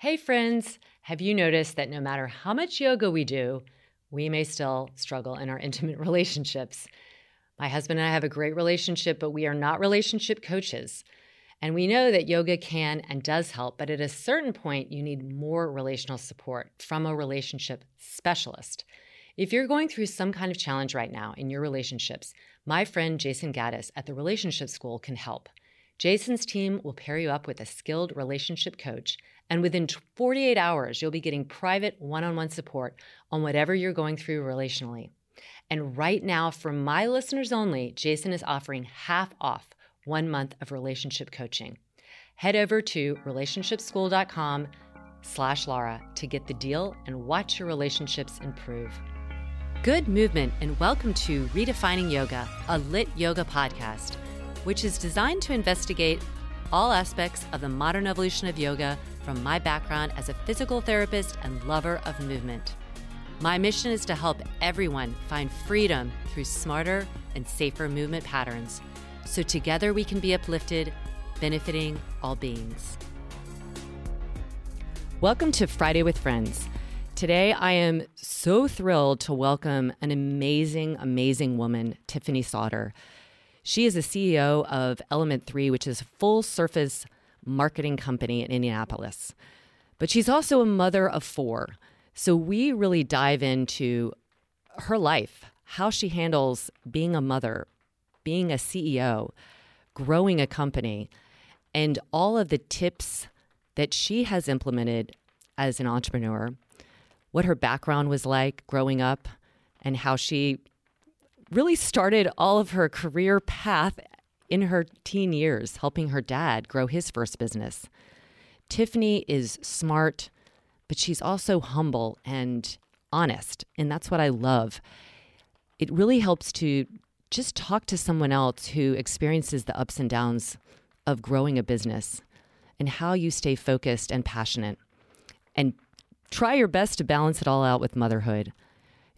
Hey friends, have you noticed that no matter how much yoga we do, we may still struggle in our intimate relationships? My husband and I have a great relationship, but we are not relationship coaches. And we know that yoga can and does help, but at a certain point, you need more relational support from a relationship specialist. If you're going through some kind of challenge right now in your relationships, my friend Jason Gaddis at the Relationship School can help. Jason's team will pair you up with a skilled relationship coach, and within 48 hours, you'll be getting private one on one support on whatever you're going through relationally. And right now, for my listeners only, Jason is offering half off one month of relationship coaching. Head over to relationshipschool.com slash Laura to get the deal and watch your relationships improve. Good movement and welcome to Redefining Yoga, a lit yoga podcast which is designed to investigate all aspects of the modern evolution of yoga from my background as a physical therapist and lover of movement. My mission is to help everyone find freedom through smarter and safer movement patterns so together we can be uplifted, benefiting all beings. Welcome to Friday with Friends. Today, I am so thrilled to welcome an amazing, amazing woman, Tiffany Sauder. She is the CEO of Element 3, which is a full surface marketing company in Indianapolis. But she's also a mother of four. So we really dive into her life, how she handles being a mother, being a CEO, growing a company, and all of the tips that she has implemented as an entrepreneur, what her background was like growing up, and how she really started all of her career path in her teen years, helping her dad grow his first business. Tiffany is smart, but she's also humble and honest. And that's what I love. It really helps to just talk to someone else who experiences the ups and downs of growing a business and how you stay focused and passionate. And try your best to balance it all out with motherhood.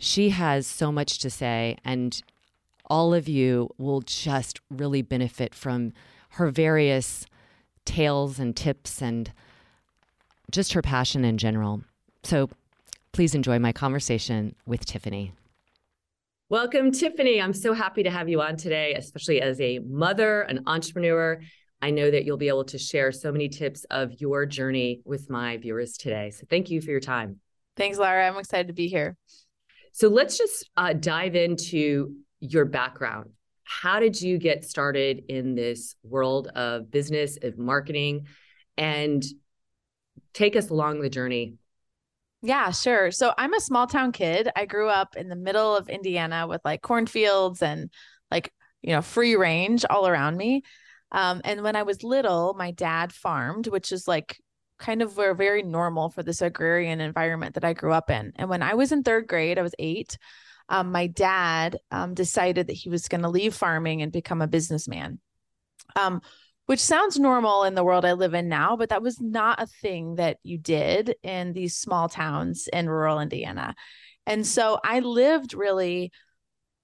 She has so much to say, and all of you will just really benefit from her various tales and tips and just her passion in general. So please enjoy my conversation with Tiffany. Welcome, Tiffany. I'm so happy to have you on today, especially as a mother, an entrepreneur. I know that you'll be able to share so many tips of your journey with my viewers today. So thank you for your time. Thanks, Laura. I'm excited to be here. So let's just uh, dive into your background. How did you get started in this world of business, of marketing? And take us along the journey. Yeah, sure. So I'm a small town kid. I grew up in the middle of Indiana with like cornfields and like, you know, free range all around me. Um, and when I was little, my dad farmed, which is like kind of were very normal for this agrarian environment that I grew up in. And when I was in third grade, I was eight. Um, my dad um, decided that he was going to leave farming and become a businessman, um, which sounds normal in the world I live in now, but that was not a thing that you did in these small towns in rural Indiana. And so I lived really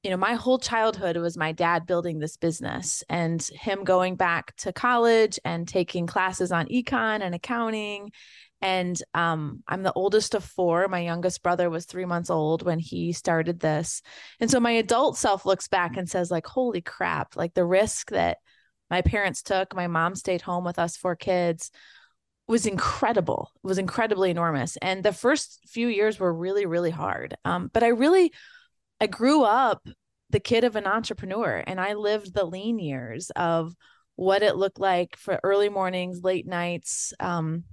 you know, my whole childhood was my dad building this business and him going back to college and taking classes on econ and accounting And um, I'm the oldest of four. My youngest brother was three months old when he started this. And so my adult self looks back and says, like, holy crap, like the risk that my parents took, my mom stayed home with us four kids was incredible. It was incredibly enormous. And the first few years were really, really hard. Um, but I really, I grew up the kid of an entrepreneur and I lived the lean years of what it looked like for early mornings, late nights, um,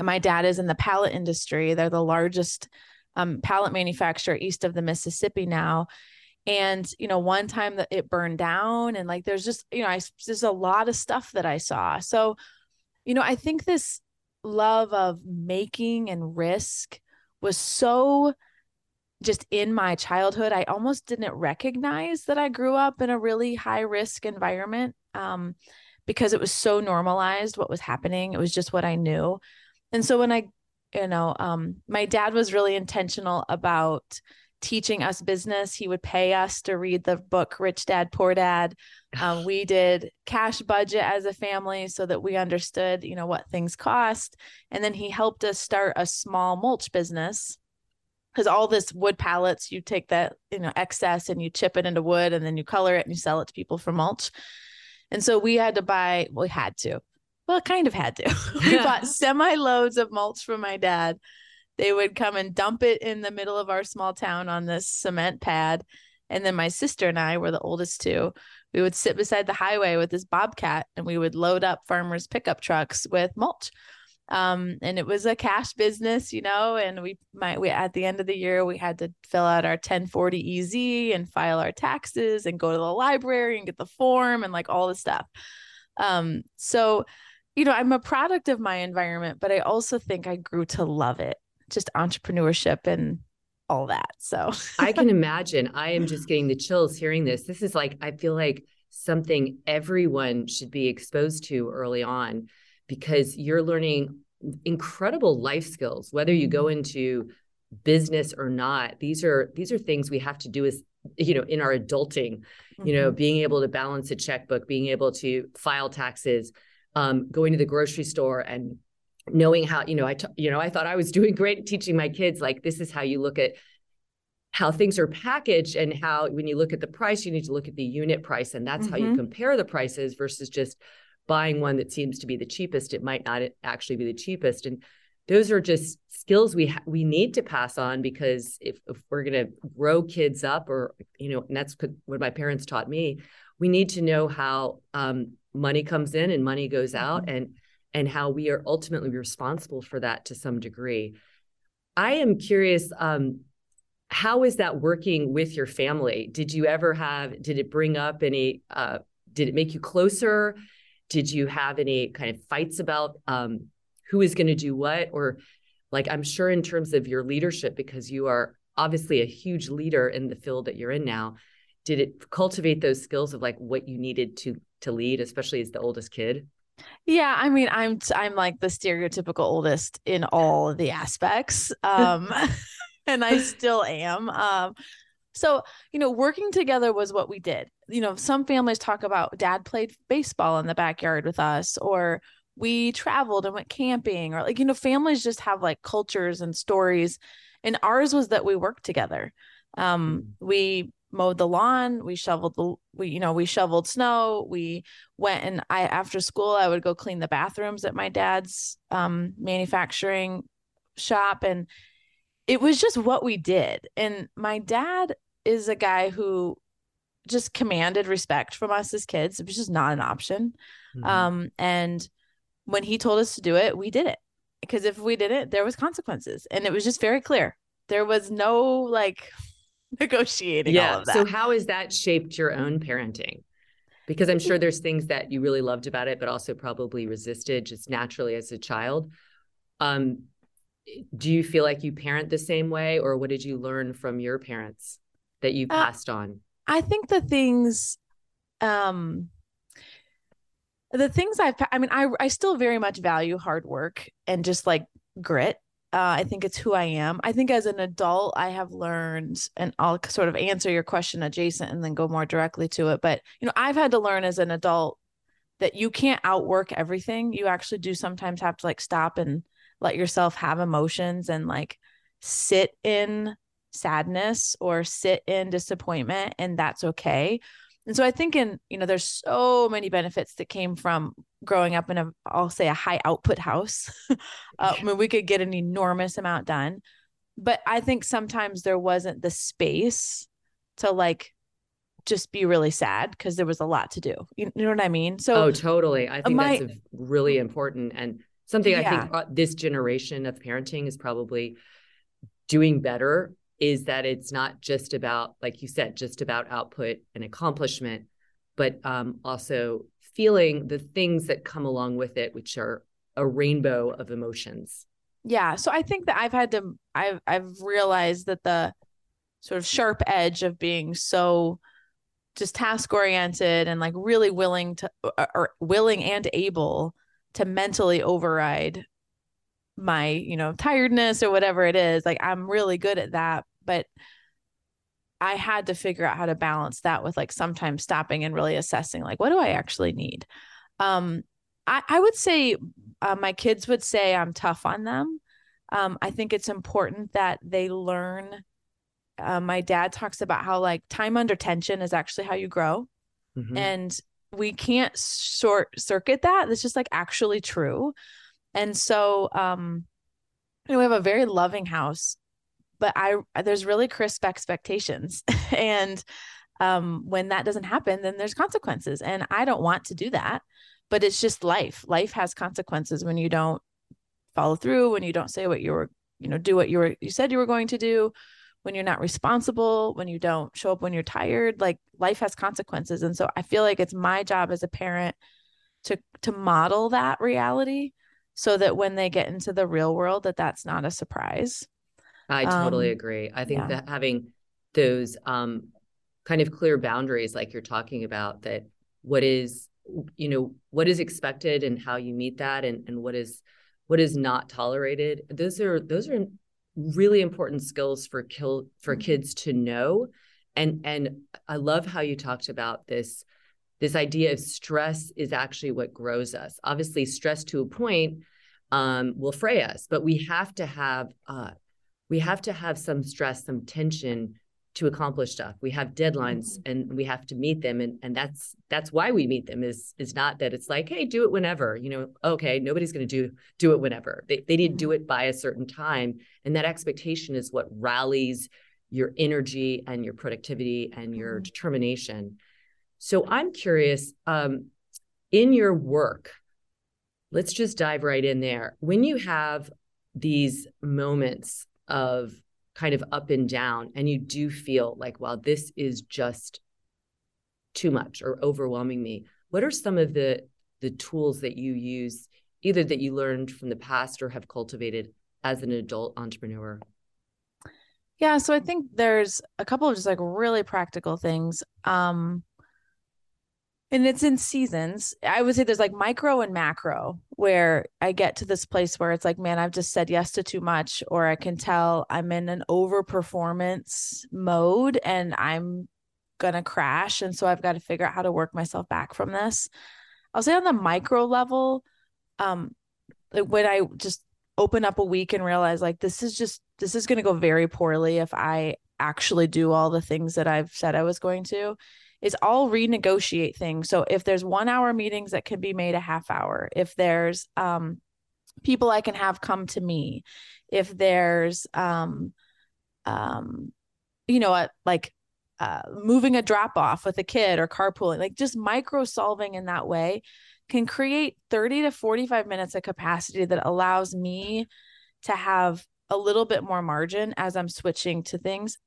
my dad is in the pallet industry. They're the largest um, pallet manufacturer east of the Mississippi now. And, you know, one time that it burned down and like there's just, you know, I, there's a lot of stuff that I saw. So, you know, I think this love of making and risk was so just in my childhood. I almost didn't recognize that I grew up in a really high risk environment um, because it was so normalized what was happening. It was just what I knew. And so when I, you know, um, my dad was really intentional about teaching us business. He would pay us to read the book Rich Dad Poor Dad. Um, we did cash budget as a family so that we understood, you know, what things cost. And then he helped us start a small mulch business because all this wood pallets, you take that, you know, excess and you chip it into wood and then you color it and you sell it to people for mulch. And so we had to buy, we had to well, kind of had to. we bought semi loads of mulch from my dad. They would come and dump it in the middle of our small town on this cement pad. And then my sister and I were the oldest two. We would sit beside the highway with this bobcat and we would load up farmers' pickup trucks with mulch. Um, and it was a cash business, you know, and we might we at the end of the year we had to fill out our 1040 EZ and file our taxes and go to the library and get the form and like all the stuff. Um, so you know, I'm a product of my environment, but I also think I grew to love it, just entrepreneurship and all that. So I can imagine. I am just getting the chills hearing this. This is like, I feel like something everyone should be exposed to early on because you're learning incredible life skills, whether you go mm-hmm. into business or not. These are these are things we have to do as you know in our adulting mm-hmm. you know mm-hmm. being able to balance a checkbook being able to file taxes um, going to the grocery store and knowing how you know I t- you know I thought I was doing great teaching my kids like this is how you look at how things are packaged and how when you look at the price you need to look at the unit price and that's mm-hmm. how you mm-hmm. compare the prices versus just buying one that seems to be the cheapest it might not actually be the cheapest. And those are just skills we ha- we need to pass on because if, if we're going to grow kids up or you know and that's what my parents taught me we need to know how um, money comes in and money goes out mm-hmm. and and how we are ultimately responsible for that to some degree. I am curious um, how is that working with your family? Did you ever have did it bring up any uh, did it make you closer did you have any kind of fights about um, who is going to do what? Or like i'm sure in terms of your leadership because you are obviously a huge leader in the field that you're in now did it cultivate those skills of like what you needed to to lead especially as the oldest kid? Yeah i mean i'm i'm like the stereotypical oldest in all the aspects um and i still am um so you know working together was what we did you know some families talk about dad played baseball in the backyard with us or we traveled and went camping or like you know families just have like cultures and stories and ours was that we worked together um mm. we mowed the lawn we shoveled the we you know we shoveled snow we went and i after school i would go clean the bathrooms at my dad's um, manufacturing shop and it was just what we did and my dad is a guy who just commanded respect from us as kids it was just not an option mm-hmm. um, and when he told us to do it we did it because if we didn't there was consequences and it was just very clear there was no like negotiating yeah. So how has that shaped your own parenting? Because I'm sure there's things that you really loved about it, but also probably resisted just naturally as a child. Um, do you feel like you parent the same way, or what did you learn from your parents that you uh, passed uh, on? I think the things, um, the things I've, I mean, I I still very much value hard work and just like grit uh, I think it's who I am. I think as an adult, I have learned, and I'll sort of answer your question adjacent and then go more directly to it. But, you know, I've had to learn as an adult that you can't outwork everything. You actually do sometimes have to like stop and let yourself have emotions and like sit in sadness or sit in disappointment and that's okay. And so i think in you know there's so many benefits that came from growing up in a i'll say a high output house. Uh, i mean we could get an enormous amount done but i think sometimes there wasn't the space to like just be really sad because there was a lot to do. You, know what i mean? So oh totally. I think my, that's really important and something yeah. i think uh, this generation of parenting is probably doing better is that it's not just about, like you said, just about output and accomplishment, but um, also feeling the things that come along with it, which are a rainbow of emotions. Yeah. So I think that I've had to, I've, I've realized that the sort of sharp edge of being so just task oriented and like really willing to, or willing and able to mentally override my you know tiredness or whatever it is like i'm really good at that but i had to figure out how to balance that with like sometimes stopping and really assessing like what do i actually need? Um i i would say uh, my kids would say i'm tough on them. Um i think it's important that they learn uh, my dad talks about how like time under tension is actually how you grow. Mm-hmm. and we can't short circuit that. That's just like actually true. And so, um, you know, we have a very loving house, but I there's really crisp expectations, and um, when that doesn't happen, then there's consequences, and I don't want to do that. But it's just life. Life has consequences when you don't follow through, when you don't say what you were, you know, do what you were you said you were going to do, when you're not responsible, when you don't show up when you're tired. Like life has consequences, and so I feel like it's my job as a parent to to model that reality so that when they get into the real world that that's not a surprise i totally um, agree i think yeah. that having those um, kind of clear boundaries like you're talking about that what is you know what is expected and how you meet that and and what is what is not tolerated those are those are really important skills for kill for kids to know and and i love how you talked about this this idea of stress is actually what grows us. Obviously, stress to a point um, will fray us, but we have to have uh, we have to have some stress, some tension to accomplish stuff. We have deadlines mm-hmm. and we have to meet them, and and that's that's why we meet them. Is is not that it's like, hey, do it whenever. You know, okay, nobody's going to do do it whenever. They they need to do mm-hmm. it by a certain time, and that expectation is what rallies your energy and your productivity and your mm-hmm. determination. So I'm curious, um, in your work, let's just dive right in there. When you have these moments of kind of up and down, and you do feel like, wow, this is just too much or overwhelming me, what are some of the the tools that you use, either that you learned from the past or have cultivated as an adult entrepreneur? Yeah, so I think there's a couple of just like really practical things. Um, and it's in seasons. I would say there's like micro and macro where I get to this place where it's like, man, I've just said yes to too much, or I can tell I'm in an over performance mode and I'm gonna crash. And so I've got to figure out how to work myself back from this. I'll say on the micro level, um, when I just open up a week and realize like this is just this is gonna go very poorly if I actually do all the things that I've said I was going to is I'll renegotiate things. So if there's one hour meetings that can be made a half hour, if there's um, people I can have come to me, if there's um, um, you know, what like uh, moving a drop off with a kid or carpooling, like just micro solving in that way can create 30 to 45 minutes of capacity that allows me to have a little bit more margin as I'm switching to things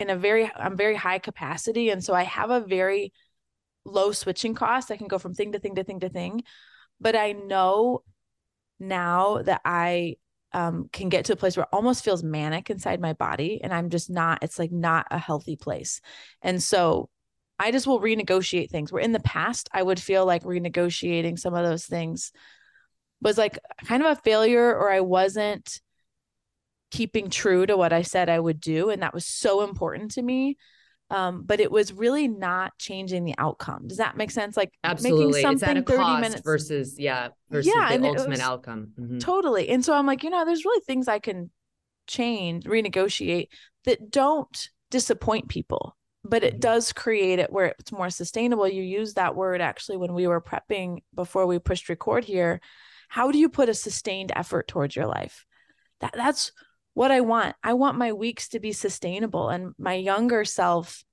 in a very I'm very high capacity and so I have a very low switching cost. I can go from thing to thing to thing to thing. But I know now that I um, can get to a place where it almost feels manic inside my body and I'm just not it's like not a healthy place. And so I just will renegotiate things. Where in the past I would feel like renegotiating some of those things was like kind of a failure or I wasn't keeping true to what I said I would do. And that was so important to me. Um, but it was really not changing the outcome. Does that make sense? Like absolutely, making something it's at a 30 cost minutes versus yeah, versus yeah, the ultimate outcome. Mm-hmm. Totally. And so I'm like, you know, there's really things I can change, renegotiate that don't disappoint people, but it mm-hmm. does create it where it's more sustainable. You use that word actually when we were prepping before we pushed record here. How do you put a sustained effort towards your life? That that's what I want. I want my weeks to be sustainable. And my younger self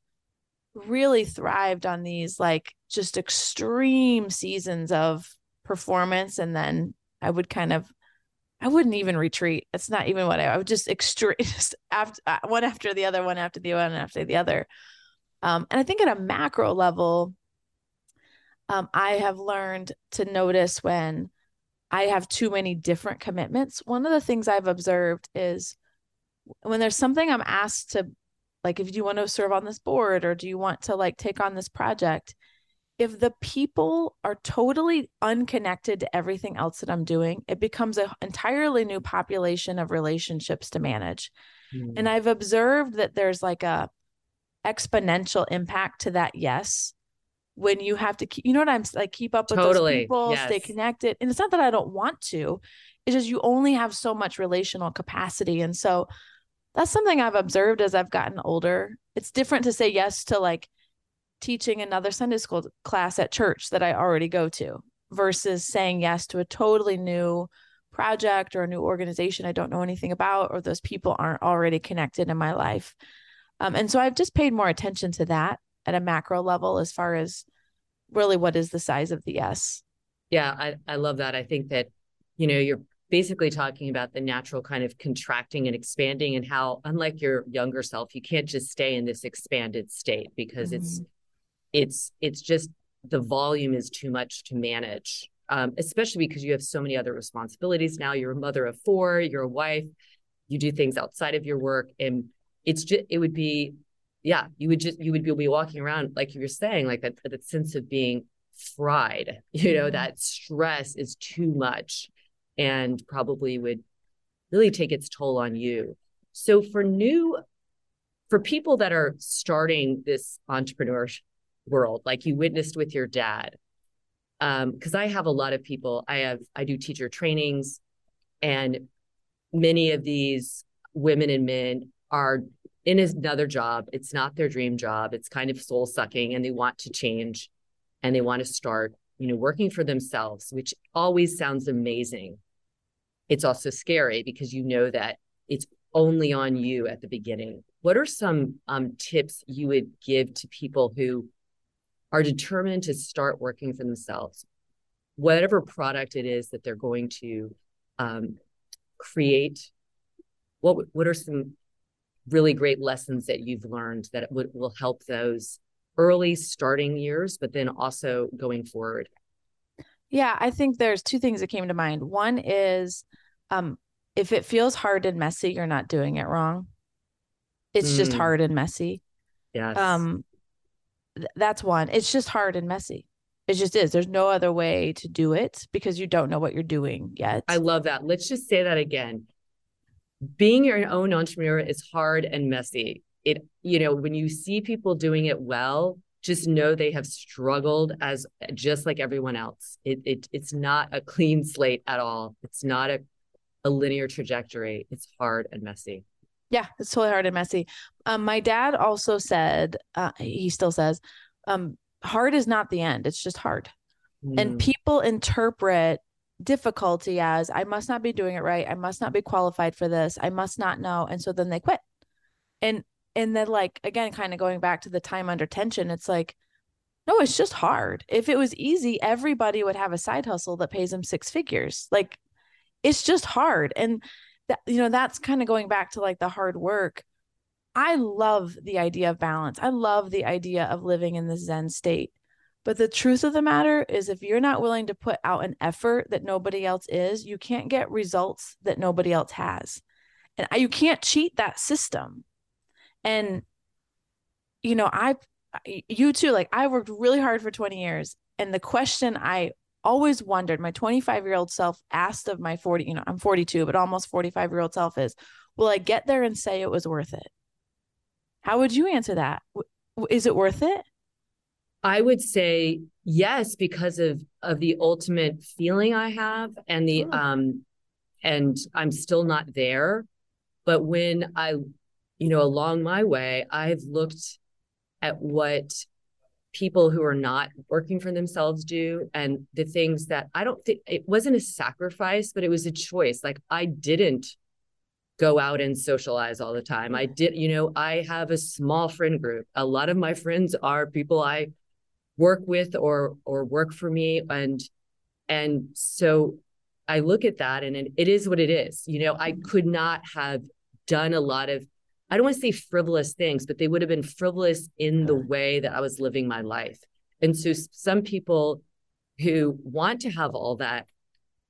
really thrived on these like just extreme seasons of performance. And then I would kind of, I wouldn't even retreat. It's not even what I, I would just extreme, just after uh, one after the other, one after the other one after the other. Um, and I think at a macro level, um, I have learned to notice when I have too many different commitments. One of the things I've observed is when there's something I'm asked to, like, if you want to serve on this board or do you want to like take on this project, if the people are totally unconnected to everything else that I'm doing, it becomes an entirely new population of relationships to manage. Mm. And I've observed that there's like a exponential impact to that yes when you have to keep, you know what I'm like, keep up with totally. those people, yes. stay connected. And it's not that I don't want to, it's just you only have so much relational capacity. And so that's something I've observed as I've gotten older. It's different to say yes to like teaching another Sunday school class at church that I already go to versus saying yes to a totally new project or a new organization I don't know anything about, or those people aren't already connected in my life. Um, and so I've just paid more attention to that at a macro level as far as really what is the size of the S. Yeah, I, I love that. I think that, you know, you're basically talking about the natural kind of contracting and expanding and how unlike your younger self, you can't just stay in this expanded state because mm-hmm. it's it's it's just the volume is too much to manage. Um, especially because you have so many other responsibilities now. You're a mother of four, you're a wife, you do things outside of your work. And it's just it would be yeah, you would just you would be, be walking around like you were saying, like that that sense of being fried. You know, mm-hmm. that stress is too much, and probably would really take its toll on you. So for new, for people that are starting this entrepreneurship world, like you witnessed with your dad, because um, I have a lot of people. I have I do teacher trainings, and many of these women and men are in another job. It's not their dream job. It's kind of soul sucking and they want to change and they want to start, you know, working for themselves, which always sounds amazing. It's also scary because you know that it's only on you at the beginning. What are some um, tips you would give to people who are determined to start working for themselves? Whatever product it is that they're going to um, create, what what are some really great lessons that you've learned that would, will help those early starting years, but then also going forward? Yeah, I think there's two things that came to mind. One is um, if it feels hard and messy, you're not doing it wrong. It's mm. just hard and messy. Yes. Um, th- that's one. It's just hard and messy. It just is. There's no other way to do it because you don't know what you're doing yet. I love that. Let's just say that again being your own entrepreneur is hard and messy. It, you know, when you see people doing it well, just know they have struggled as just like everyone else. It, it it's not a clean slate at all. It's not a, a linear trajectory. It's hard and messy. Yeah, it's totally hard and messy. Um, my dad also said, uh, he still says, um, hard is not the end. It's just hard. Mm. And people interpret difficulty as I must not be doing it right. I must not be qualified for this. I must not know. And so then they quit. And and then like again, kind of going back to the time under tension, it's like, no, it's just hard. If it was easy, everybody would have a side hustle that pays them six figures. Like it's just hard. And that you know, that's kind of going back to like the hard work. I love the idea of balance. I love the idea of living in the Zen state. But the truth of the matter is, if you're not willing to put out an effort that nobody else is, you can't get results that nobody else has. And you can't cheat that system. And, you know, I, you too, like I worked really hard for 20 years. And the question I always wondered, my 25 year old self asked of my 40, you know, I'm 42, but almost 45 year old self is, will I get there and say it was worth it? How would you answer that? is it worth it? I would say yes because of of the ultimate feeling I have and the oh. um and I'm still not there but when I you know along my way I've looked at what people who are not working for themselves do and the things that I don't think it wasn't a sacrifice but it was a choice like I didn't go out and socialize all the time. I did, you know, I have a small friend group. A lot of my friends are people I work with or or work for me and and so I look at that and it, it is what it is. You know, I could not have done a lot of I don't want to say frivolous things, but they would have been frivolous in the way that I was living my life. And so some people who want to have all that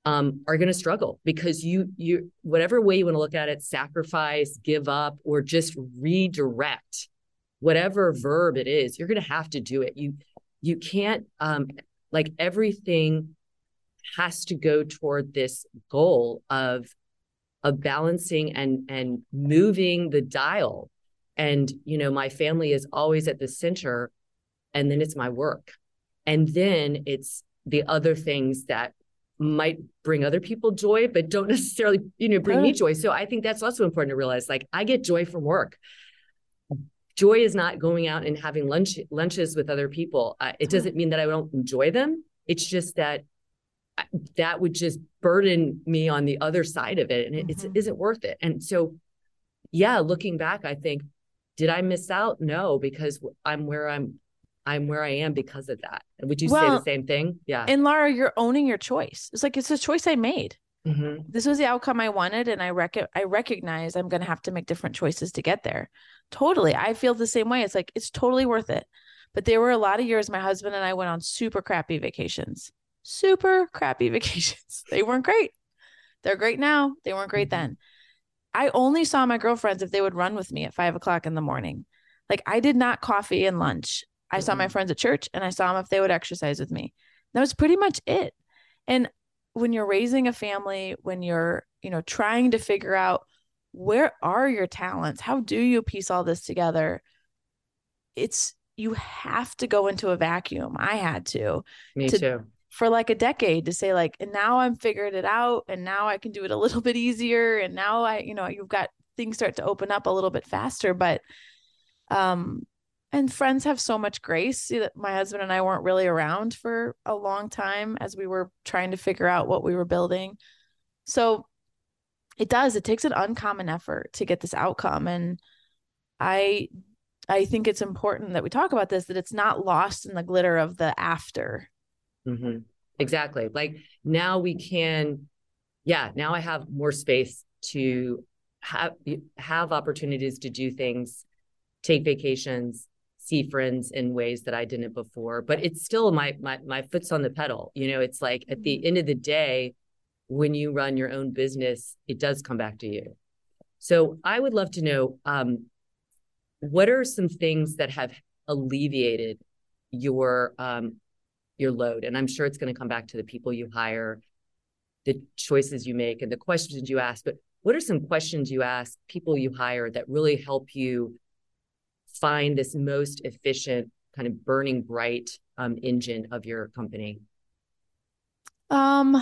um, are going to struggle because you you whatever way you want to look at it, sacrifice, give up, or just redirect, whatever verb it is, you're going to have to do it. You you can't um like everything has to go toward this goal of of balancing and and moving the dial. And you know my family is always at the center and then it's my work. And then it's the other things that might bring other people joy but don't necessarily you know bring me joy. So i think that's also important to realize like i get joy from work joy is not going out and having lunch lunches with other people. Uh, it doesn't mean that I don't enjoy them. It's just that that would just burden me on the other side of it, and it mm-hmm. isn't worth it. And so, yeah, looking back, I think, did I miss out? No, because I'm where I'm. I'm where I am because of that. Would you well, say the same thing? Yeah. And Laura, you're owning your choice. It's like it's a choice I made. Mm-hmm. This was the outcome I wanted, and I rec- I recognize I'm going to have to make different choices to get there. Totally, I feel the same way. It's like it's totally worth it. But there were a lot of years my husband and I went on super crappy vacations, super crappy vacations. they weren't great. They're great now. They weren't great mm-hmm. then. I only saw my girlfriends if they would run with me at five o'clock in the morning. Like I did not coffee and lunch. I saw my mm-hmm. friends at church and I saw them if they would exercise with me. That was pretty much it. And when you're raising a family, when you're, you know, trying to figure out where are your talents? How do you piece all this together? It's you have to go into a vacuum. I had to. Me to, too. For like a decade to say like, and now I'm figured it out, and now I can do it a little bit easier, and now I, you know, you've got things start to open up a little bit faster. But, um, and friends have so much grace that my husband and I weren't really around for a long time as we were trying to figure out what we were building. So it does, it takes an uncommon effort to get this outcome. And I I think it's important that we talk about this, that it's not lost in the glitter of the after. Mm-hmm. Exactly. Like now we can, yeah, now I have more space to have have opportunities to do things, take vacations, see friends in ways that I didn't before. But it's still my my my foot's on the pedal. You know, it's like at the mm-hmm. end of the day, when you run your own business, it does come back to you. So I would love to know um, what are some things that have alleviated your um, your load, and I'm sure it's going to come back to the people you hire, the choices you make, and the questions you ask. But what are some questions you ask people you hire that really help you find this most efficient kind of burning bright um, engine of your company? Um,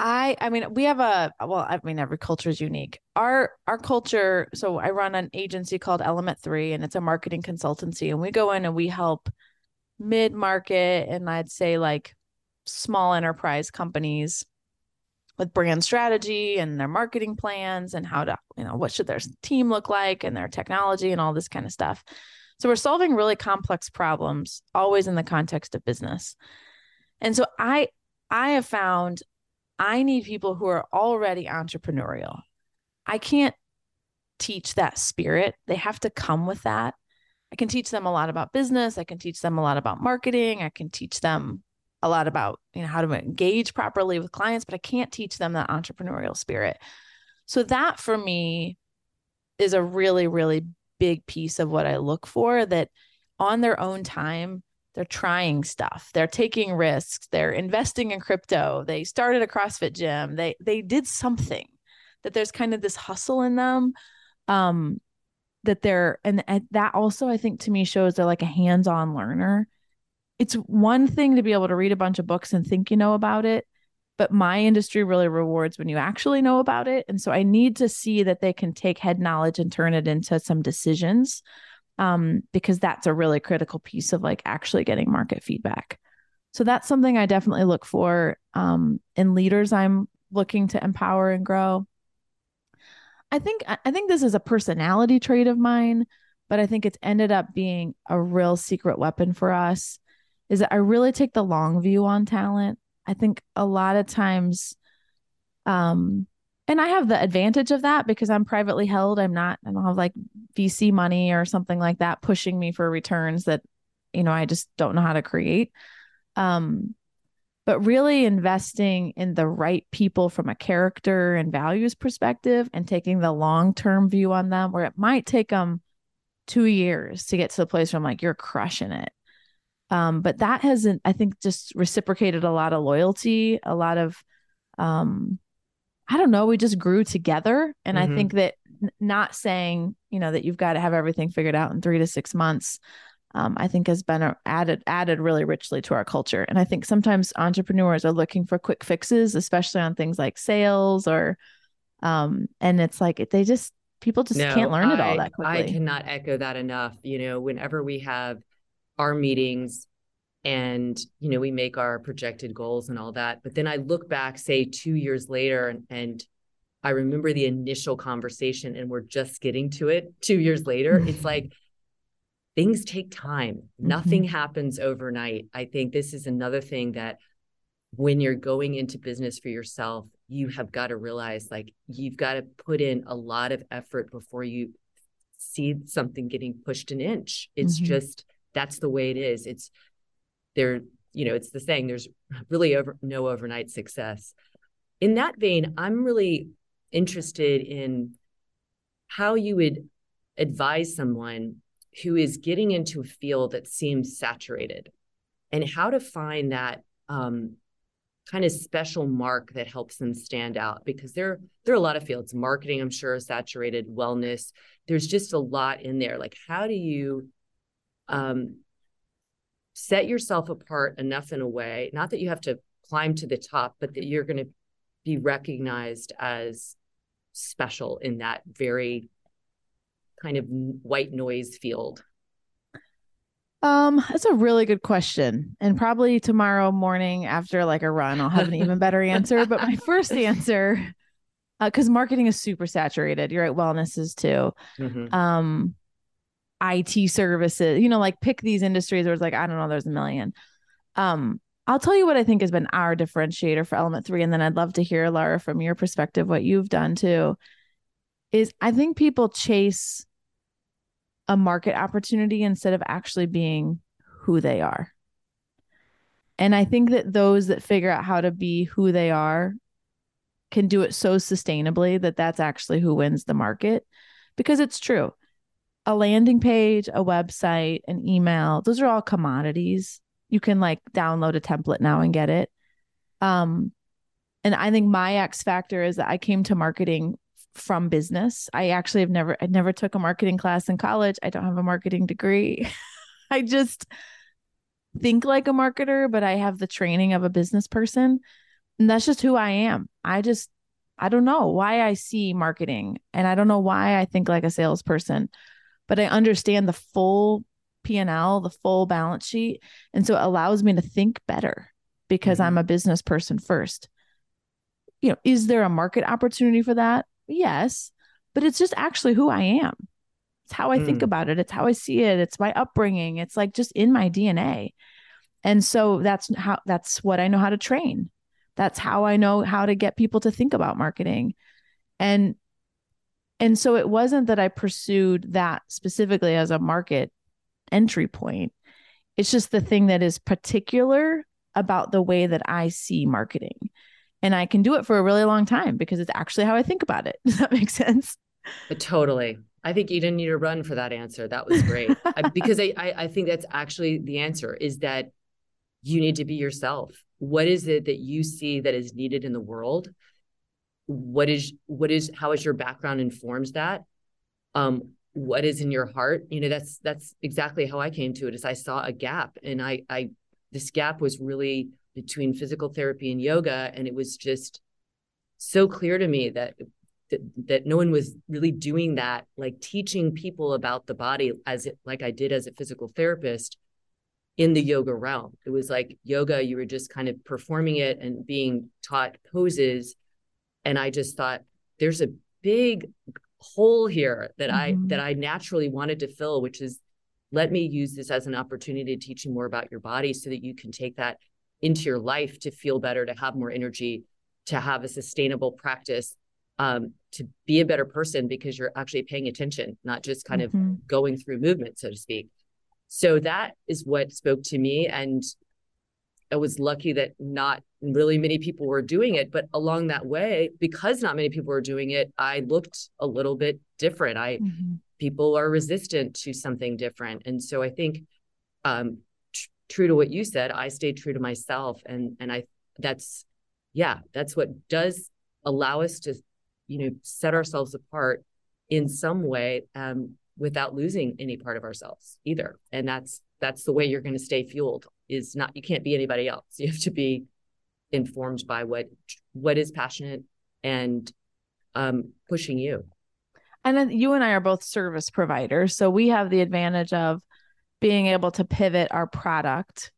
I I mean we have a well I mean every culture is unique. Our our culture so I run an agency called Element 3 and it's a marketing consultancy and we go in and we help mid-market and I'd say like small enterprise companies with brand strategy and their marketing plans and how to, you know, what should their team look like and their technology and all this kind of stuff. So we're solving really complex problems always in the context of business. And so I I have found I need people who are already entrepreneurial. I can't teach that spirit. They have to come with that. I can teach them a lot about business, I can teach them a lot about marketing, I can teach them a lot about you know how to engage properly with clients but i can't teach them that entrepreneurial spirit. So that for me is a really really big piece of what i look for that on their own time they're trying stuff. They're taking risks. They're investing in crypto. They started a crossfit gym. They they did something that there's kind of this hustle in them um that they're and, and that also I think to me shows they're like a hands-on learner. It's one thing to be able to read a bunch of books and think you know about it, but my industry really rewards when you actually know about it. And so I need to see that they can take head knowledge and turn it into some decisions. Um, because that's a really critical piece of like actually getting market feedback. So that's something I definitely look for um, in leaders I'm looking to empower and grow. I think I think this is a personality trait of mine, but I think it's ended up being a real secret weapon for us is that I really take the long view on talent. I think a lot of times um and I have the advantage of that because I'm privately held. I'm not I don't have like VC money or something like that pushing me for returns that you know I just don't know how to create. Um but really investing in the right people from a character and values perspective and taking the long term view on them, where it might take them two years to get to the place where I'm like, you're crushing it. Um, but that hasn't, I think, just reciprocated a lot of loyalty, a lot of, um, I don't know, we just grew together. And mm-hmm. I think that not saying, you know, that you've got to have everything figured out in three to six months um, I think has been added added really richly to our culture. And I think sometimes entrepreneurs are looking for quick fixes, especially on things like sales or, um, and it's like they just people just no, can't learn I, it all that quickly. I cannot echo that enough. You know, whenever we have our meetings and you know we make our projected goals and all that, but then I look back, say two years later, and, and I remember the initial conversation, and we're just getting to it two years later. it's like things take time. Mm-hmm. Nothing happens overnight. I think this is another thing that when you're going into business for yourself, you have got to realize like you've got to put in a lot of effort before you see something getting pushed an inch. It's mm-hmm. just that's the way it is. It's there, you know, it's the saying there's really over no overnight success. In that vein, I'm really interested in how you would advise someone who is getting into a field that seems saturated and how to find that um, kind of special mark that helps them stand out because there there are a lot of fields marketing i'm sure saturated wellness there's just a lot in there like how do you um, set yourself apart enough in a way not that you have to climb to the top but that you're going to be recognized as special in that very kind of white noise field? Um, that's a really good question. And probably tomorrow morning after like a run, I'll have an even better answer. But my first answer, because uh, marketing is super saturated. You're right, wellness is too. Mm-hmm. Um, IT services, you know, like pick these industries where it's like, I don't know, there's a million. Um, I'll tell you what I think has been our differentiator for element three. And then I'd love to hear, Laura, from your perspective, what you've done too. Is I think people chase a market opportunity instead of actually being who they are. And I think that those that figure out how to be who they are can do it so sustainably that that's actually who wins the market because it's true. A landing page, a website, an email, those are all commodities. You can like download a template now and get it. Um and I think my X factor is that I came to marketing from business. I actually have never I never took a marketing class in college. I don't have a marketing degree. I just think like a marketer, but I have the training of a business person. And that's just who I am. I just I don't know why I see marketing and I don't know why I think like a salesperson, but I understand the full P&L, the full balance sheet, and so it allows me to think better because mm-hmm. I'm a business person first. You know, is there a market opportunity for that? Yes, but it's just actually who I am. It's how I mm. think about it. It's how I see it. It's my upbringing. It's like just in my DNA. And so that's how that's what I know how to train. That's how I know how to get people to think about marketing. And and so it wasn't that I pursued that specifically as a market entry point. It's just the thing that is particular about the way that I see marketing and I can do it for a really long time because it's actually how I think about it. Does that make sense? Totally. I think you didn't need to run for that answer. That was great I, because I, I I think that's actually the answer is that you need to be yourself. What is it that you see that is needed in the world? What is what is how is your background informs that? Um, what is in your heart you know that's that's exactly how i came to it is i saw a gap and i i this gap was really between physical therapy and yoga and it was just so clear to me that that, that no one was really doing that like teaching people about the body as it like i did as a physical therapist in the yoga realm it was like yoga you were just kind of performing it and being taught poses and i just thought there's a big hole here that mm-hmm. I that I naturally wanted to fill, which is let me use this as an opportunity to teach you more about your body so that you can take that into your life to feel better, to have more energy, to have a sustainable practice, um, to be a better person because you're actually paying attention, not just kind mm-hmm. of going through movement, so to speak. So that is what spoke to me. And I was lucky that not really many people were doing it. But along that way, because not many people were doing it, I looked a little bit different. I mm-hmm. people are resistant to something different. And so I think um tr- true to what you said, I stayed true to myself. And and I that's yeah, that's what does allow us to, you know, set ourselves apart in some way um without losing any part of ourselves either. And that's that's the way you're going to stay fueled is not you can't be anybody else. You have to be informed by what what is passionate and um, pushing you. And then you and i are both service providers so we have the advantage of being able to pivot our product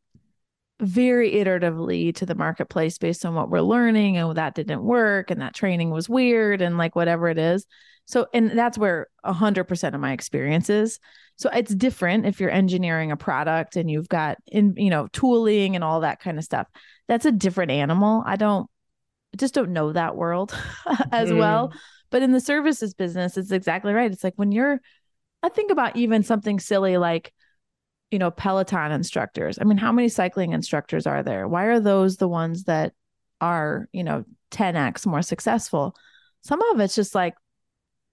very iteratively to the marketplace based on what we're learning and that didn't work and that training was weird and like whatever it is so and that's where 100% of my experience is so it's different if you're engineering a product and you've got in you know tooling and all that kind of stuff. That's a different animal. I don't I just don't know that world as mm. well. But in the services business, it's exactly right. It's like when you're I think about even something silly like you know Peloton instructors. I mean, how many cycling instructors are there? Why are those the ones that are, you know, 10x more successful? Some of it's just like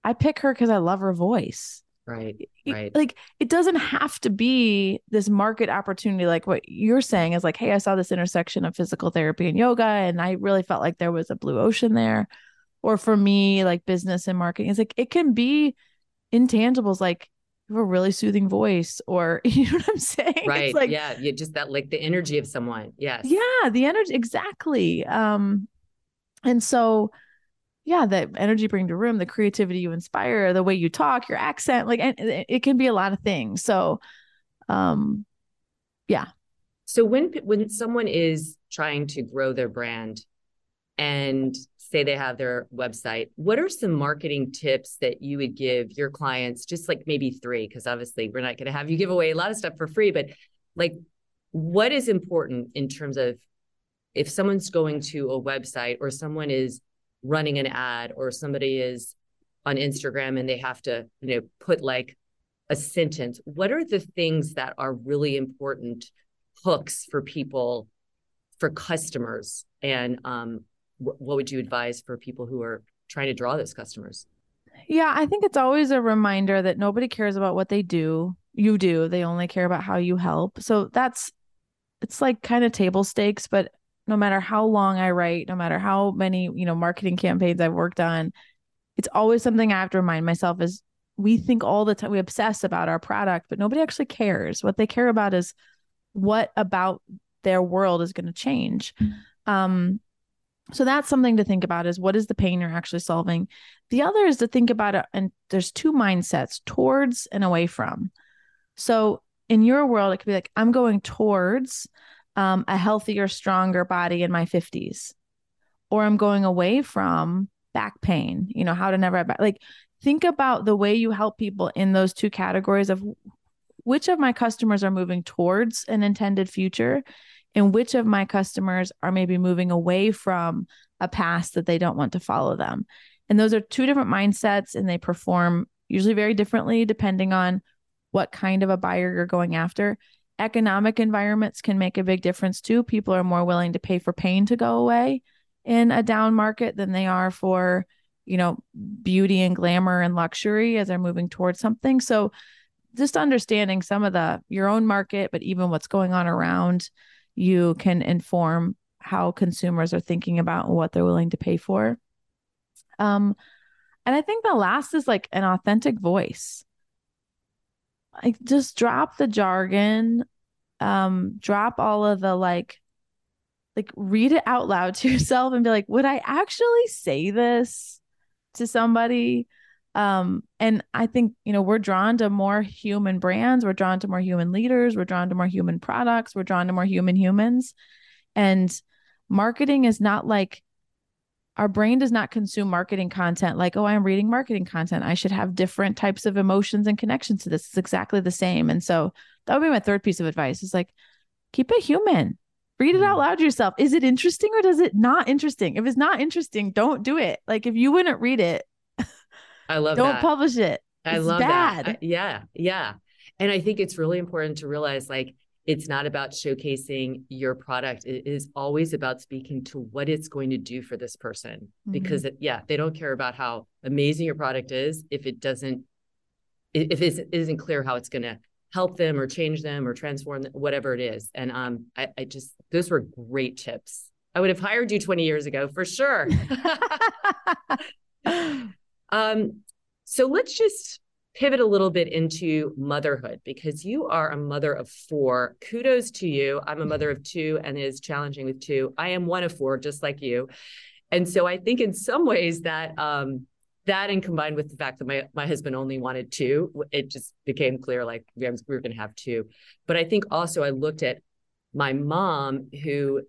I pick her because I love her voice. Right. Right. Like it doesn't have to be this market opportunity like what you're saying is like, hey, I saw this intersection of physical therapy and yoga, and I really felt like there was a blue ocean there. Or for me, like business and marketing, it's like it can be intangibles like you have a really soothing voice, or you know what I'm saying? Right. It's like yeah, you just that like the energy of someone. Yes. Yeah, the energy exactly. Um, and so yeah, the energy you bring to room, the creativity you inspire, the way you talk, your accent, like it can be a lot of things. So, um, yeah. So when when someone is trying to grow their brand and say they have their website, what are some marketing tips that you would give your clients? Just like maybe three, because obviously we're not going to have you give away a lot of stuff for free, but like what is important in terms of if someone's going to a website or someone is running an ad or somebody is on Instagram and they have to, you know, put like a sentence, what are the things that are really important hooks for people, for customers? And um, wh- what would you advise for people who are trying to draw those customers? Yeah, I think it's always a reminder that nobody cares about what they do. You do. They only care about how you help. So that's it's like kind of table stakes, but no matter how long I write, no matter how many, you know, marketing campaigns I've worked on, it's always something I have to remind myself is we think all the time we obsess about our product, but nobody actually cares. What they care about is what about their world is going to change. Um, so that's something to think about is what is the pain you're actually solving. The other is to think about it, and there's two mindsets towards and away from. So in your world, it could be like, I'm going towards um, a healthier, stronger body in my 50s, or I'm going away from back pain, you know, how to never have back. Like, think about the way you help people in those two categories of which of my customers are moving towards an intended future and which of my customers are maybe moving away from a past that they don't want to follow them. And those are two different mindsets and they perform usually very differently depending on what kind of a buyer you're going after economic environments can make a big difference too. People are more willing to pay for pain to go away in a down market than they are for, you know, beauty and glamour and luxury as they're moving towards something. So just understanding some of the your own market, but even what's going on around you can inform how consumers are thinking about what they're willing to pay for. Um, and I think the last is like an authentic voice. Like just drop the jargon um drop all of the like like read it out loud to yourself and be like would i actually say this to somebody? Um and i think you know we're drawn to more human brands. We're drawn to more human leaders. We're drawn to more human products. We're drawn to more human humans. And marketing is not like our brain does not consume marketing content like oh i'm reading marketing content. I should have different types of emotions and connections to this. It's exactly the same. And so that would be my third piece of advice is like keep it human. Read it out mm. loud yourself. Is it interesting or does it not interesting? If it's not interesting don't do it. Like if you wouldn't read it i love don't that. publish it. I it's love bad. that yeah yeah. And i think it's really important to realize like it's not about showcasing your product. It is always about speaking to what it's going to do for this person mm-hmm. because it, yeah they don't care about how amazing your product is if it doesn't if it isn't clear how it's going to help them or change them or transform them, whatever it is. And um I, I just those were great tips. I would have hired you 20 years ago for sure. Um so let's just pivot a little bit into motherhood because you are a mother of four. Kudos to you. I'm a mother of two and it is challenging with two. I am one of four, just like you. And so I think in some ways that um, that and combined with the fact that my my husband only wanted two, it just became clear like we were going to have two. But I think also I looked at my mom who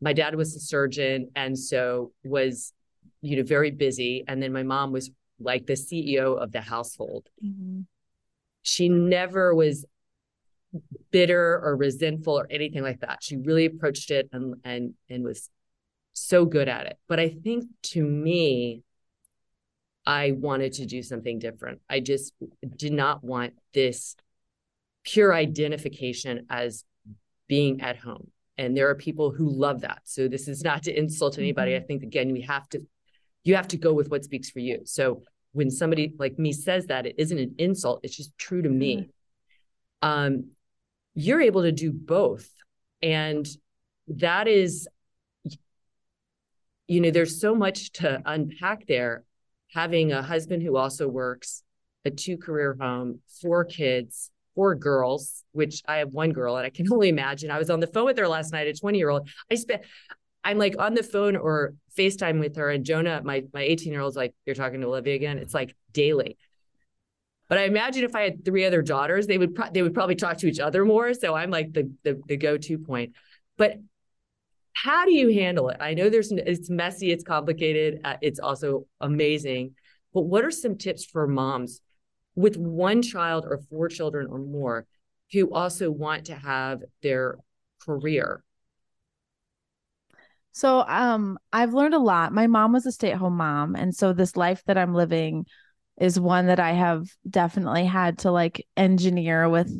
my dad was a surgeon and so was you know very busy and then my mom was like the CEO of the household. Mm-hmm. She never was bitter or resentful or anything like that. She really approached it and and and was so good at it. But I think to me, I wanted to do something different. I just did not want this pure identification as being at home. And there are people who love that. So this is not to insult anybody. Mm-hmm. I think again, we have to you have to go with what speaks for you. So when somebody like me says that, it isn't an insult, it's just true to me. Mm-hmm. Um, you're able to do both. And that is, you know, there's so much to unpack there. Having a husband who also works, a two career home, four kids, four girls, which I have one girl and I can only imagine. I was on the phone with her last night, a 20 year old. I spent, I'm like on the phone or FaceTime with her, and Jonah, my my 18 year old's like, "You're talking to Olivia again." It's like daily. But I imagine if I had three other daughters, they would pro- they would probably talk to each other more. So I'm like the the, the go to point. But how do you handle it? I know there's it's messy, it's complicated, uh, it's also amazing. But what are some tips for moms with one child or four children or more who also want to have their career so um I've learned a lot. My mom was a stay-at-home mom and so this life that I'm living is one that I have definitely had to like engineer with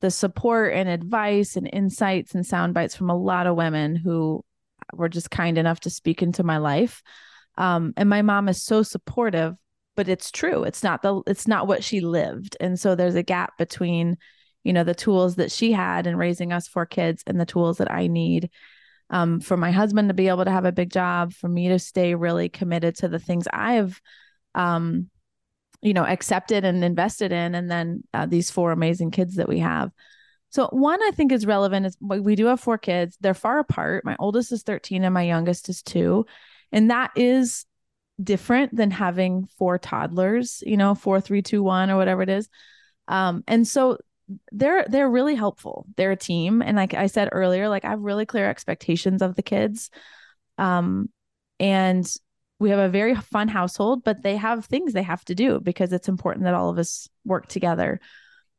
the support and advice and insights and sound bites from a lot of women who were just kind enough to speak into my life. Um, and my mom is so supportive, but it's true. It's not the it's not what she lived. And so there's a gap between, you know, the tools that she had in raising us four kids and the tools that I need um, for my husband to be able to have a big job, for me to stay really committed to the things I've, um, you know, accepted and invested in, and then uh, these four amazing kids that we have. So one I think is relevant is we do have four kids. They're far apart. My oldest is 13 and my youngest is 2. And that is different than having four toddlers, you know, four, three, two, one, or whatever it is. Um, and so they're they're really helpful. They're a team, and like I said earlier, like I have really clear expectations of the kids, um, and we have a very fun household. But they have things they have to do because it's important that all of us work together.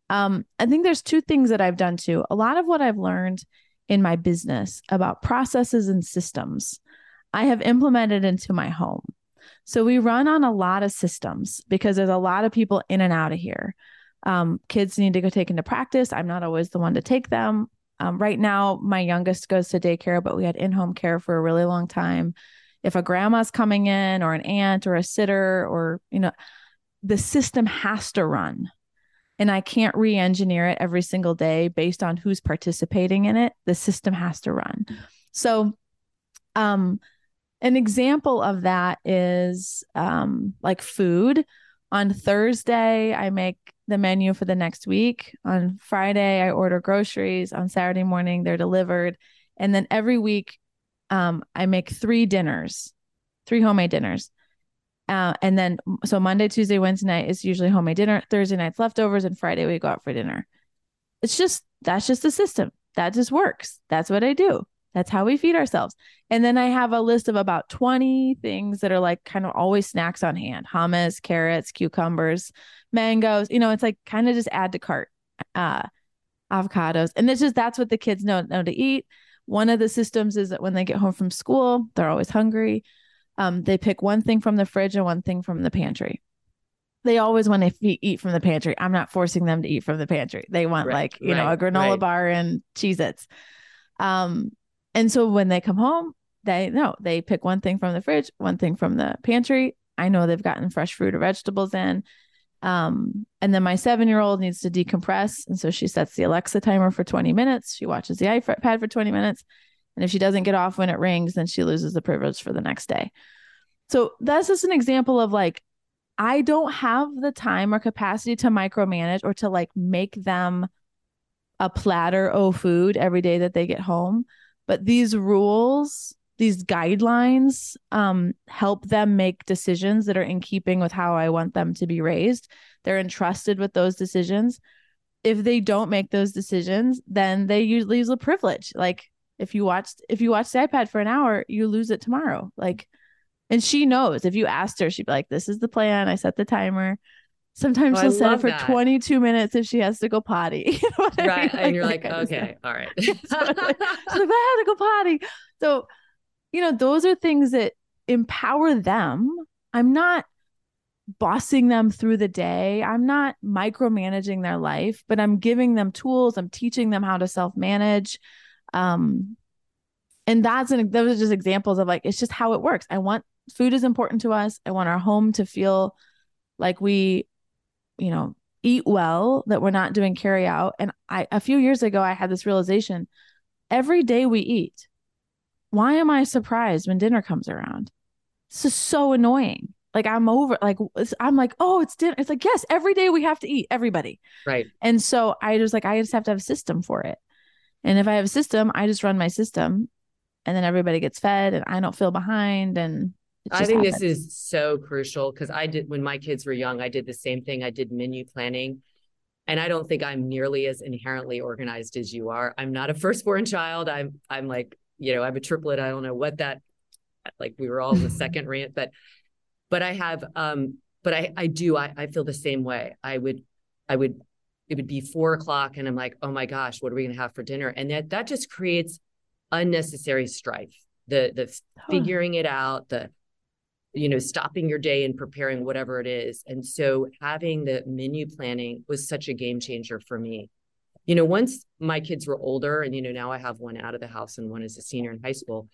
Um, I think there's two things that I've done too. A lot of what I've learned in my business about processes and systems, I have implemented into my home. So we run on a lot of systems because there's a lot of people in and out of here. Um, kids need to go take into practice. I'm not always the one to take them. Um, right now, my youngest goes to daycare, but we had in home care for a really long time. If a grandma's coming in, or an aunt, or a sitter, or, you know, the system has to run. And I can't re engineer it every single day based on who's participating in it. The system has to run. So, um, an example of that is um, like food. On Thursday, I make the menu for the next week. On Friday, I order groceries. On Saturday morning, they're delivered. And then every week, um, I make three dinners, three homemade dinners. Uh, and then, so Monday, Tuesday, Wednesday night is usually homemade dinner. Thursday night's leftovers, and Friday we go out for dinner. It's just that's just the system. That just works. That's what I do. That's how we feed ourselves. And then I have a list of about 20 things that are like kind of always snacks on hand hummus, carrots, cucumbers, mangoes. You know, it's like kind of just add to cart, uh, avocados. And it's just that's what the kids know, know to eat. One of the systems is that when they get home from school, they're always hungry. Um, they pick one thing from the fridge and one thing from the pantry. They always want to eat from the pantry. I'm not forcing them to eat from the pantry. They want right, like, you right, know, a granola right. bar and Cheez Its. Um, and so when they come home, they know they pick one thing from the fridge, one thing from the pantry. I know they've gotten fresh fruit or vegetables in. Um, and then my seven year old needs to decompress. And so she sets the Alexa timer for 20 minutes. She watches the iPad for 20 minutes. And if she doesn't get off when it rings, then she loses the privilege for the next day. So that's just an example of like, I don't have the time or capacity to micromanage or to like make them a platter of food every day that they get home. But these rules, these guidelines, um, help them make decisions that are in keeping with how I want them to be raised. They're entrusted with those decisions. If they don't make those decisions, then they usually lose a privilege. Like if you watched if you watch the iPad for an hour, you lose it tomorrow. Like, and she knows. If you asked her, she'd be like, "This is the plan. I set the timer." Sometimes oh, she'll set it for that. 22 minutes if she has to go potty. You know right. I mean? like, and you're like, okay, all right. She's like, I have to go potty. So, you know, those are things that empower them. I'm not bossing them through the day. I'm not micromanaging their life, but I'm giving them tools. I'm teaching them how to self manage. Um, and that's an those are just examples of like it's just how it works. I want food is important to us. I want our home to feel like we you know, eat well, that we're not doing carry out. And I, a few years ago, I had this realization every day we eat. Why am I surprised when dinner comes around? This is so annoying. Like I'm over, like I'm like, oh, it's dinner. It's like, yes, every day we have to eat, everybody. Right. And so I just like, I just have to have a system for it. And if I have a system, I just run my system and then everybody gets fed and I don't feel behind. And I think happens. this is so crucial because I did when my kids were young, I did the same thing. I did menu planning. And I don't think I'm nearly as inherently organized as you are. I'm not a firstborn child. I'm I'm like, you know, I'm a triplet. I don't know what that like we were all the second rant, but but I have um but I I do I, I feel the same way. I would I would it would be four o'clock and I'm like, oh my gosh, what are we gonna have for dinner? And that that just creates unnecessary strife. The the figuring it out, the you know stopping your day and preparing whatever it is. And so having the menu planning was such a game changer for me. You know once my kids were older and you know now i have one out of the house and one is a senior in high school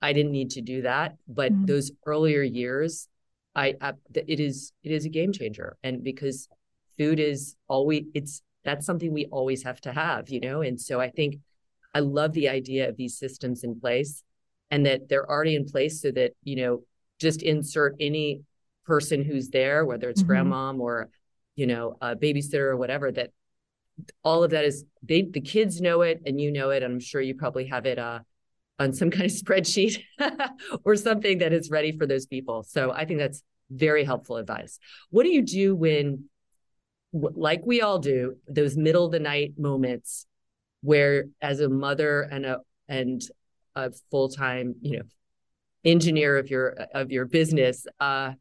i didn't need to do that. But mm-hmm. those earlier years I, I it is it is a game changer. And because food is always it's that's something we always have to have you know? And so i think i love the idea of these systems in place and that they're already in place so that you know just insert any person who's there, whether it's mm-hmm. grandmom or, you know, a babysitter or whatever, that all of that is they the kids know it and you know it. And I'm sure you probably have it uh on some kind of spreadsheet or something that is ready for those people. So I think that's very helpful advice. What do you do when like we all do, those middle of the night moments where as a mother and a and a full-time, you know, engineer of your of your business uh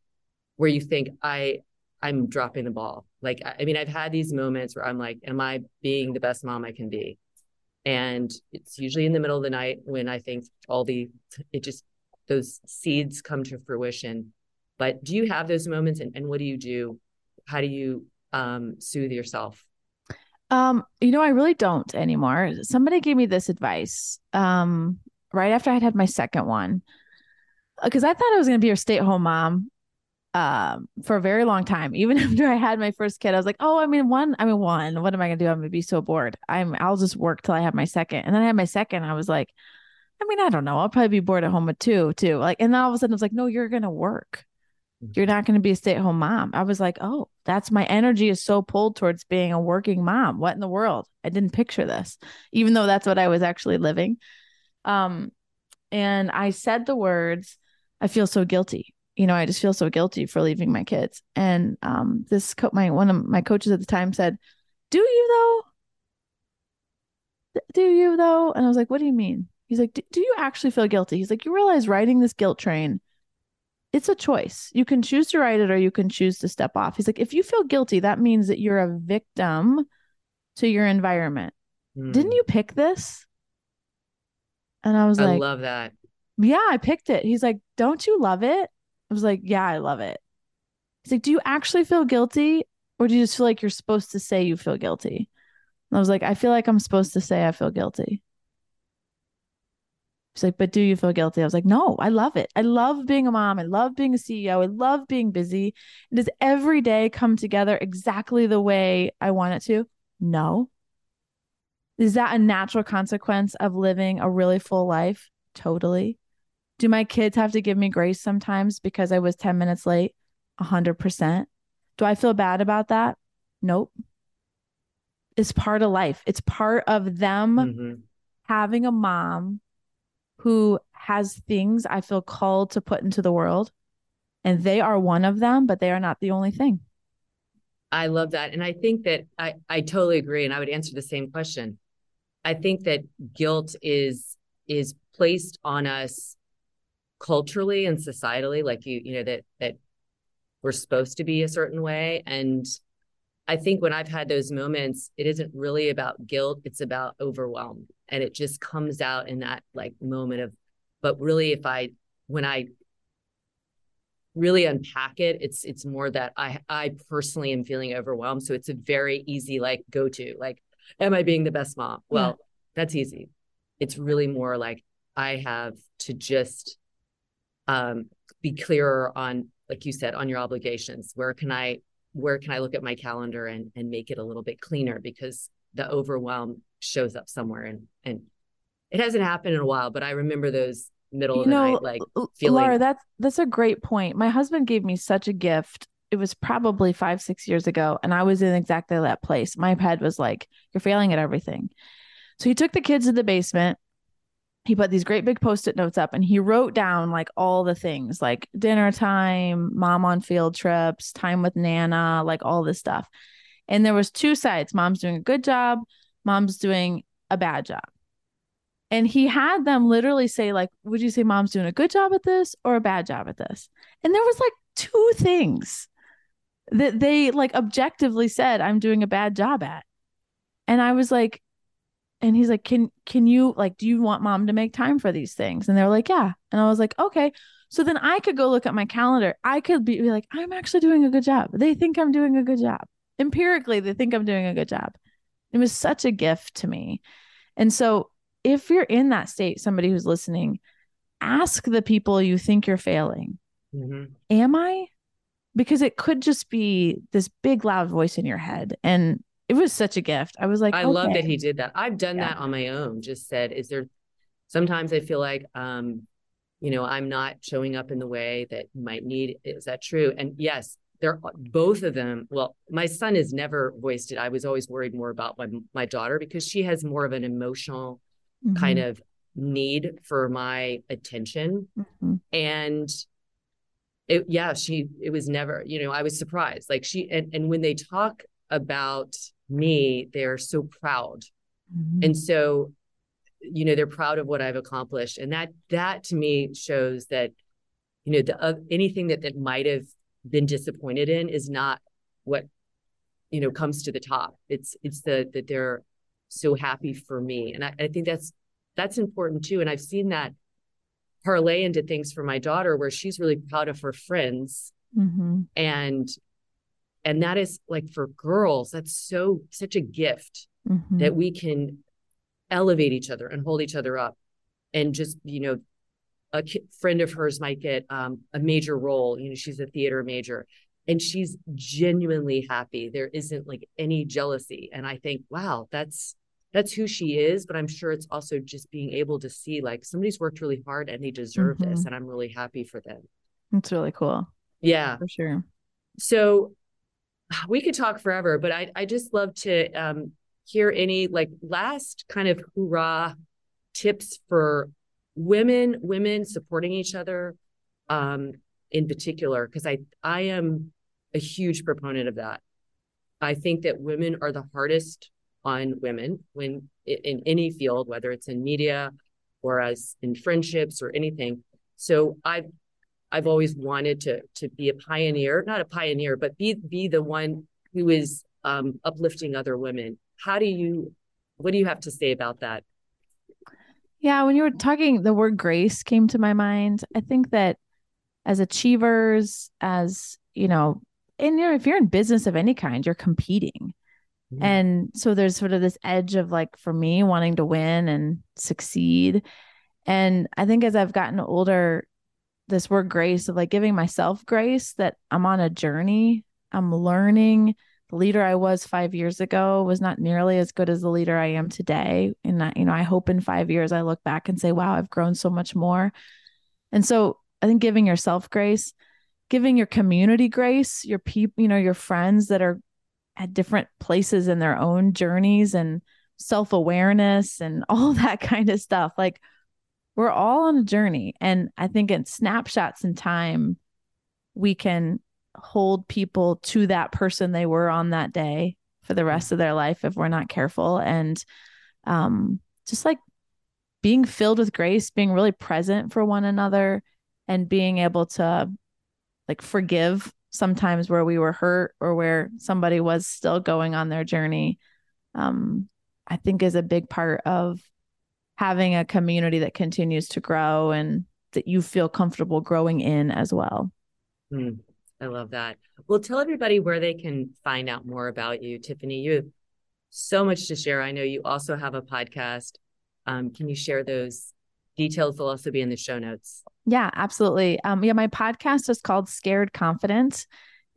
where you think i i'm dropping the ball. Like i mean i've had these moments where i'm like am i being the best mom i can be? And it's usually in the middle of the night when i think all the it just those seeds come to fruition. But do you have those moments and, and what do you do? How do you um soothe yourself? Um you know i really don't anymore. Somebody gave me this advice um right after i had had my second one because I thought I was going to be a stay at home mom um for a very long time even after i had my first kid i was like oh i mean one i mean one what am i gonna do i'm gonna be so bored i'm i'll just work till i have my second and then i had my second i was like i mean i don't know i'll probably be bored at home with two too like and then all of a sudden i was like no you're gonna work Mm-hmm. You're not going to be a stay at home mom. I was like, oh, that's my energy is so pulled towards being a working mom. What in the world? I didn't picture this, even though that's what I was actually living. Um, and I said the words, I feel so guilty. You know, I just feel so guilty for leaving my kids. And um, this co- my one of my coaches at the time said, "Do you though? Do you though?" And I was like, "What do you mean?" He's like, "Do you actually feel guilty?" He's like, "You realize riding this guilt train it's a choice. You can choose to ride it or you can choose to step off. He's like, if you feel guilty, that means that you're a victim to your environment. Mm. Didn't you pick this? And I was I like, I love that. Yeah, I picked it. He's like, don't you love it? I was like, yeah, I love it. He's like, do you actually feel guilty or do you just feel like you're supposed to say you feel guilty? And I was like, I feel like I'm supposed to say I feel guilty. He's like, but do you feel guilty? I was like, no, I love it. I love being a mom. I love being a CEO. I love being busy. Does every day come together exactly the way I want it to? No. Is that a natural consequence of living a really full life? Totally. Do my kids have to give me grace sometimes because I was 10 minutes late? 100%. Do I feel bad about that? Nope. It's part of life. It's part of them mm-hmm. having a mom who has things I feel called to put into the world. And they are one of them, but they are not the only thing. I love that. And I think that I, I totally agree. And I would answer the same question. I think that guilt is is placed on us culturally and societally, like you, you know, that that we're supposed to be a certain way. And I think when I've had those moments, it isn't really about guilt, it's about overwhelm and it just comes out in that like moment of but really if i when i really unpack it it's it's more that i i personally am feeling overwhelmed so it's a very easy like go to like am i being the best mom well yeah. that's easy it's really more like i have to just um be clearer on like you said on your obligations. Where can i where can i look at my calendar and and make it a little bit cleaner? Because the overwhelm shows up somewhere and and it hasn't happened in a while but i remember those middle you of the know, night like feeling Laura that's that's a great point. My husband gave me such a gift. It was probably five six years ago and i was in exactly that place. My head was like you're failing at everything. So he took the kids to the basement he put these great big post-it notes up and he wrote down like all the things like dinner time mom on field trips time with nana like all this stuff and there was two sides mom's doing a good job mom's doing a bad job. And he had them literally say, like, would you say mom's doing a good job at this or a bad job at this? And there was like two things that they like objectively said, I'm doing a bad job at. And I was like, and he's like, Can can you like do you want mom to make time for these things? And they're like, Yeah. And I was like, Okay. So then I could go look at my calendar. I could be, be like, I'm actually doing a good job. They think I'm doing a good job. Empirically, they think I'm doing a good job. It was such a gift to me. And so, if you're in that state, somebody who's listening, ask the people you think you're failing, mm-hmm. Am I? Because it could just be this big, loud voice in your head. And it was such a gift. I was like, I okay. love that he did that. I've done yeah. that on my own. Just said, is there sometimes I feel like, um, you know, I'm not showing up in the way that you might need. Is that true? And yes, they're both of them. Well, my son has never voiced it. I was always worried more about my, my daughter because she has more of an emotional mm-hmm. kind of need for my attention. Mm-hmm. And it, yeah, she, it was never, you know, I was surprised. Like she, and, and when they talk about me, they're so proud. Mm-hmm. And so, you know, they're proud of what I've accomplished. And that, that to me shows that, you know, the, uh, anything that, that might have been disappointed in is not what you know comes to the top it's it's the that they're so happy for me and I, I think that's that's important too and i've seen that parlay into things for my daughter where she's really proud of her friends mm-hmm. and and that is like for girls that's so such a gift mm-hmm. that we can elevate each other and hold each other up and just you know a friend of hers might get um, a major role. You know, she's a theater major and she's genuinely happy. There isn't like any jealousy. And I think, wow, that's that's who she is. But I'm sure it's also just being able to see like somebody's worked really hard and they deserve mm-hmm. this. And I'm really happy for them. That's really cool. Yeah, for sure. So we could talk forever, but I I just love to um, hear any like last kind of hoorah tips for women women supporting each other um, in particular because I I am a huge proponent of that. I think that women are the hardest on women when in any field, whether it's in media or as in friendships or anything. So I've I've always wanted to to be a pioneer, not a pioneer, but be be the one who is um, uplifting other women. How do you? What do you have to say about that? Yeah, when you were talking, the word grace came to my mind. I think that as achievers, as you know, and you know, if you're in business of any kind, you're competing. Mm-hmm. And so there's sort of this edge of like for me wanting to win and succeed. And I think as I've gotten older, this word grace of like giving myself grace that I'm on a journey, I'm learning. The leader I was five years ago was not nearly as good as the leader I am today. And that, you know, I hope in five years I look back and say, wow, I've grown so much more. And so I think giving yourself grace, giving your community grace, your people, you know, your friends that are at different places in their own journeys and self awareness and all that kind of stuff. Like we're all on a journey. And I think in snapshots in time, we can hold people to that person they were on that day for the rest of their life if we're not careful. And um, just like being filled with grace, being really present for one another, and being able to like forgive sometimes where we were hurt or where somebody was still going on their journey um, i think is a big part of having a community that continues to grow and that you feel comfortable growing in as well mm, i love that well tell everybody where they can find out more about you tiffany you have so much to share i know you also have a podcast um, can you share those details will also be in the show notes yeah, absolutely. Um, yeah, my podcast is called Scared Confident.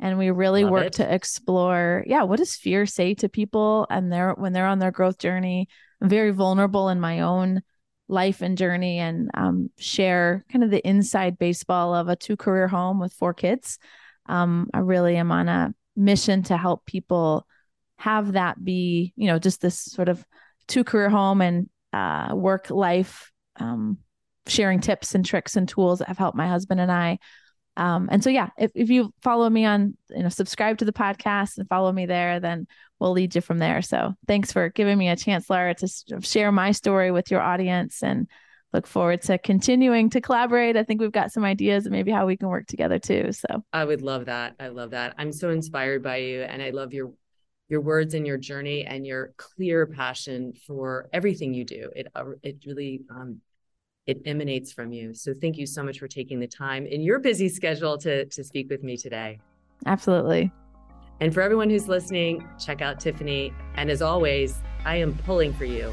And we really Love work it. to explore, yeah, what does fear say to people and they're when they're on their growth journey? Very vulnerable in my own life and journey and um, share kind of the inside baseball of a two career home with four kids. Um, I really am on a mission to help people have that be, you know, just this sort of two career home and uh, work life um, sharing tips and tricks and tools that have helped my husband and I. Um, and so, yeah, if, if you follow me on, you know, subscribe to the podcast and follow me there, then we'll lead you from there. So thanks for giving me a chance, Laura, to share my story with your audience and look forward to continuing to collaborate. I think we've got some ideas and maybe how we can work together too. So I would love that. I love that. I'm so inspired by you and I love your your words and your journey and your clear passion for everything you do. It uh, it really um, it emanates from you. So thank you so much for taking the time in your busy schedule to, to speak with me today. Absolutely. And for everyone who's listening, check out Tiffany. And as always, I am pulling for you.